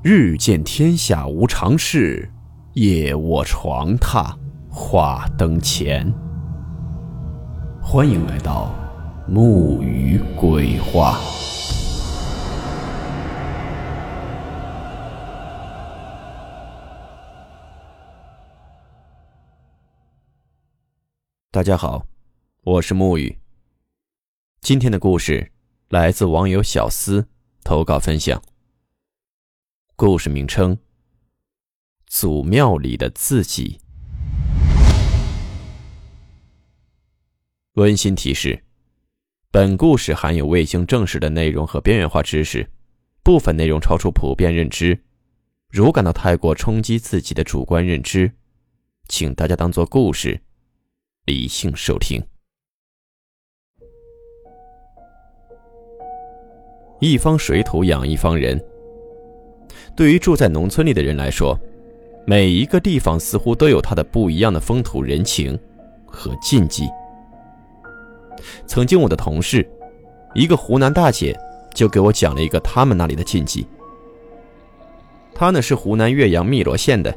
日见天下无常事，夜卧床榻话灯前。欢迎来到木鱼鬼话。大家好，我是木鱼。今天的故事来自网友小思投稿分享。故事名称：祖庙里的自己。温馨提示：本故事含有未经证实的内容和边缘化知识，部分内容超出普遍认知。如感到太过冲击自己的主观认知，请大家当做故事，理性收听。一方水土养一方人。对于住在农村里的人来说，每一个地方似乎都有它的不一样的风土人情和禁忌。曾经我的同事，一个湖南大姐，就给我讲了一个他们那里的禁忌。她呢是湖南岳阳汨罗县的，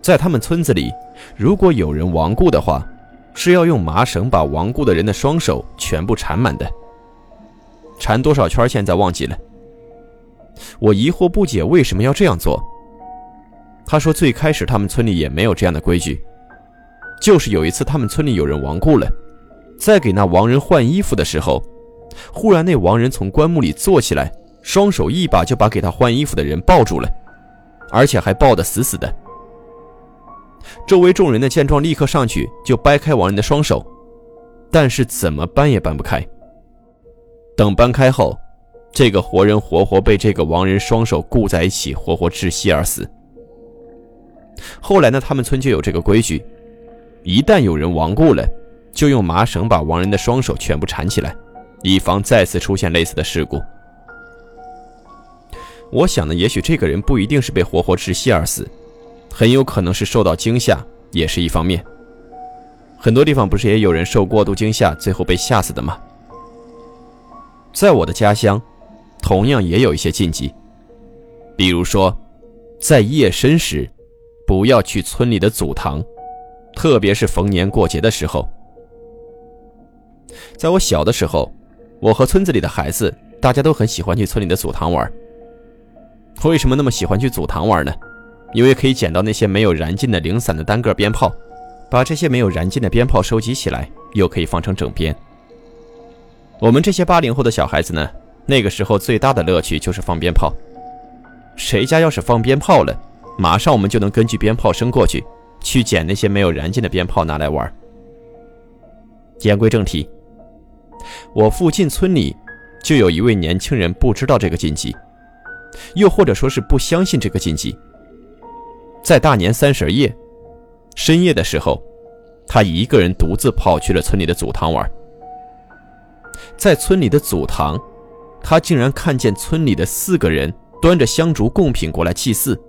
在他们村子里，如果有人亡故的话，是要用麻绳把亡故的人的双手全部缠满的。缠多少圈现在忘记了。我疑惑不解，为什么要这样做？他说，最开始他们村里也没有这样的规矩，就是有一次他们村里有人亡故了，在给那亡人换衣服的时候，忽然那亡人从棺木里坐起来，双手一把就把给他换衣服的人抱住了，而且还抱得死死的。周围众人的见状，立刻上去就掰开亡人的双手，但是怎么搬也搬不开。等搬开后。这个活人活活被这个亡人双手固在一起，活活窒息而死。后来呢，他们村就有这个规矩，一旦有人亡故了，就用麻绳把亡人的双手全部缠起来，以防再次出现类似的事故。我想呢，也许这个人不一定是被活活窒息而死，很有可能是受到惊吓，也是一方面。很多地方不是也有人受过度惊吓，最后被吓死的吗？在我的家乡。同样也有一些禁忌，比如说，在夜深时，不要去村里的祖堂，特别是逢年过节的时候。在我小的时候，我和村子里的孩子，大家都很喜欢去村里的祖堂玩。为什么那么喜欢去祖堂玩呢？因为可以捡到那些没有燃尽的零散的单个鞭炮，把这些没有燃尽的鞭炮收集起来，又可以放成整鞭。我们这些八零后的小孩子呢？那个时候最大的乐趣就是放鞭炮，谁家要是放鞭炮了，马上我们就能根据鞭炮声过去，去捡那些没有燃尽的鞭炮拿来玩。言归正题，我附近村里就有一位年轻人不知道这个禁忌，又或者说是不相信这个禁忌。在大年三十夜深夜的时候，他一个人独自跑去了村里的祖堂玩，在村里的祖堂。他竟然看见村里的四个人端着香烛贡品过来祭祀，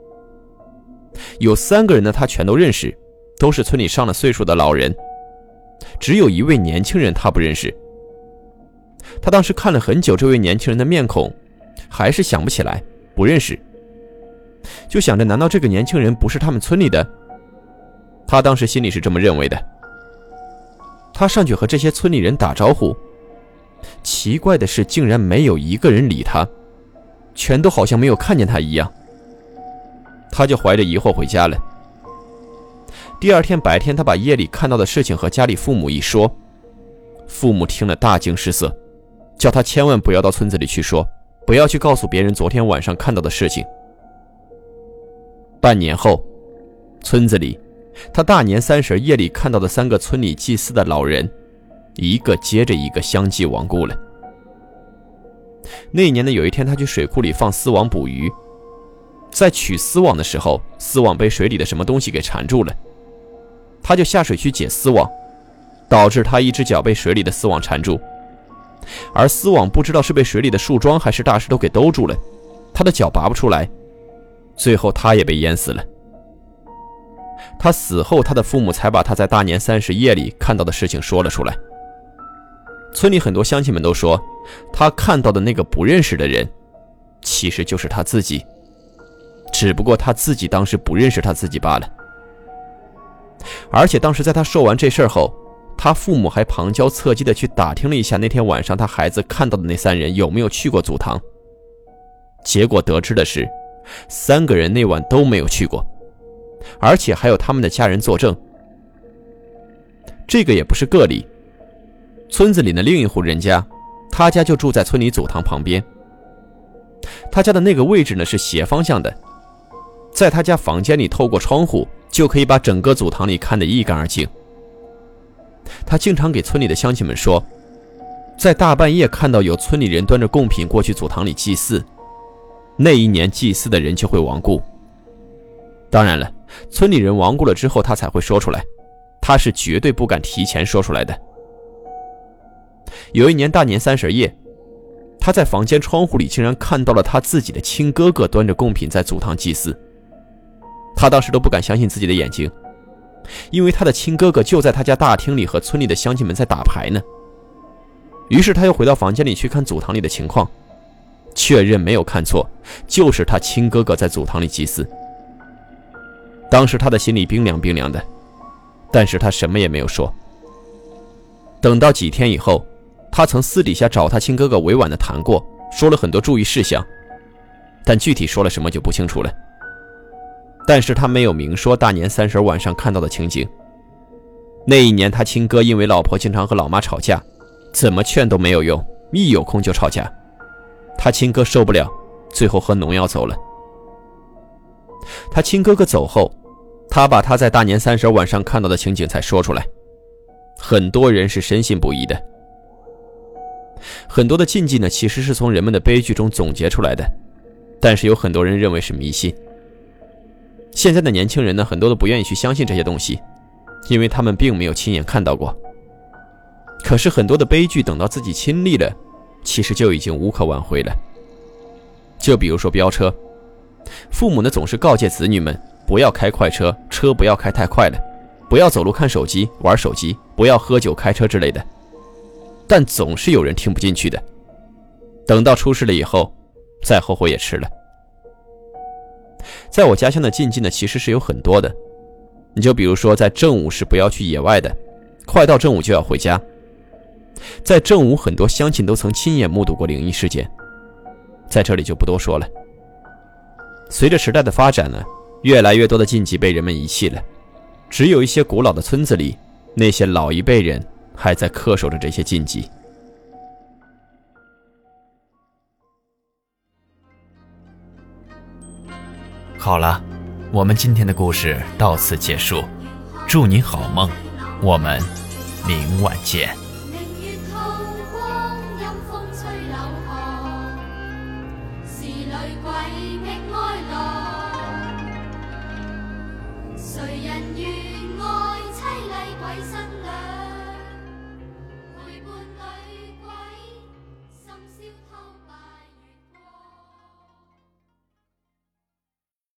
有三个人呢，他全都认识，都是村里上了岁数的老人，只有一位年轻人他不认识。他当时看了很久这位年轻人的面孔，还是想不起来，不认识，就想着难道这个年轻人不是他们村里的？他当时心里是这么认为的。他上去和这些村里人打招呼。奇怪的是，竟然没有一个人理他，全都好像没有看见他一样。他就怀着疑惑回家了。第二天白天，他把夜里看到的事情和家里父母一说，父母听了大惊失色，叫他千万不要到村子里去说，不要去告诉别人昨天晚上看到的事情。半年后，村子里，他大年三十夜里看到的三个村里祭祀的老人。一个接着一个相继亡故了。那年的有一天，他去水库里放丝网捕鱼，在取丝网的时候，丝网被水里的什么东西给缠住了，他就下水去解丝网，导致他一只脚被水里的丝网缠住，而丝网不知道是被水里的树桩还是大石头给兜住了，他的脚拔不出来，最后他也被淹死了。他死后，他的父母才把他在大年三十夜里看到的事情说了出来。村里很多乡亲们都说，他看到的那个不认识的人，其实就是他自己。只不过他自己当时不认识他自己罢了。而且当时在他说完这事后，他父母还旁敲侧击的去打听了一下那天晚上他孩子看到的那三人有没有去过祖堂。结果得知的是，三个人那晚都没有去过，而且还有他们的家人作证。这个也不是个例。村子里的另一户人家，他家就住在村里祖堂旁边。他家的那个位置呢是斜方向的，在他家房间里透过窗户就可以把整个祖堂里看得一干二净。他经常给村里的乡亲们说，在大半夜看到有村里人端着贡品过去祖堂里祭祀，那一年祭祀的人就会亡故。当然了，村里人亡故了之后，他才会说出来。他是绝对不敢提前说出来的。有一年大年三十夜，他在房间窗户里竟然看到了他自己的亲哥哥端着贡品在祖堂祭祀。他当时都不敢相信自己的眼睛，因为他的亲哥哥就在他家大厅里和村里的乡亲们在打牌呢。于是他又回到房间里去看祖堂里的情况，确认没有看错，就是他亲哥哥在祖堂里祭祀。当时他的心里冰凉冰凉的。但是他什么也没有说。等到几天以后，他曾私底下找他亲哥哥委婉的谈过，说了很多注意事项，但具体说了什么就不清楚了。但是他没有明说大年三十晚上看到的情景。那一年他亲哥因为老婆经常和老妈吵架，怎么劝都没有用，一有空就吵架。他亲哥受不了，最后喝农药走了。他亲哥哥走后。他把他在大年三十晚上看到的情景才说出来，很多人是深信不疑的。很多的禁忌呢，其实是从人们的悲剧中总结出来的，但是有很多人认为是迷信。现在的年轻人呢，很多都不愿意去相信这些东西，因为他们并没有亲眼看到过。可是很多的悲剧等到自己亲历了，其实就已经无可挽回了。就比如说飙车，父母呢总是告诫子女们。不要开快车，车不要开太快了，不要走路看手机、玩手机，不要喝酒开车之类的。但总是有人听不进去的。等到出事了以后，再后悔也迟了。在我家乡的禁忌呢，其实是有很多的。你就比如说，在正午是不要去野外的，快到正午就要回家。在正午，很多乡亲都曾亲眼目睹过灵异事件，在这里就不多说了。随着时代的发展呢。越来越多的禁忌被人们遗弃了，只有一些古老的村子里，那些老一辈人还在恪守着这些禁忌。好了，我们今天的故事到此结束，祝你好梦，我们明晚见。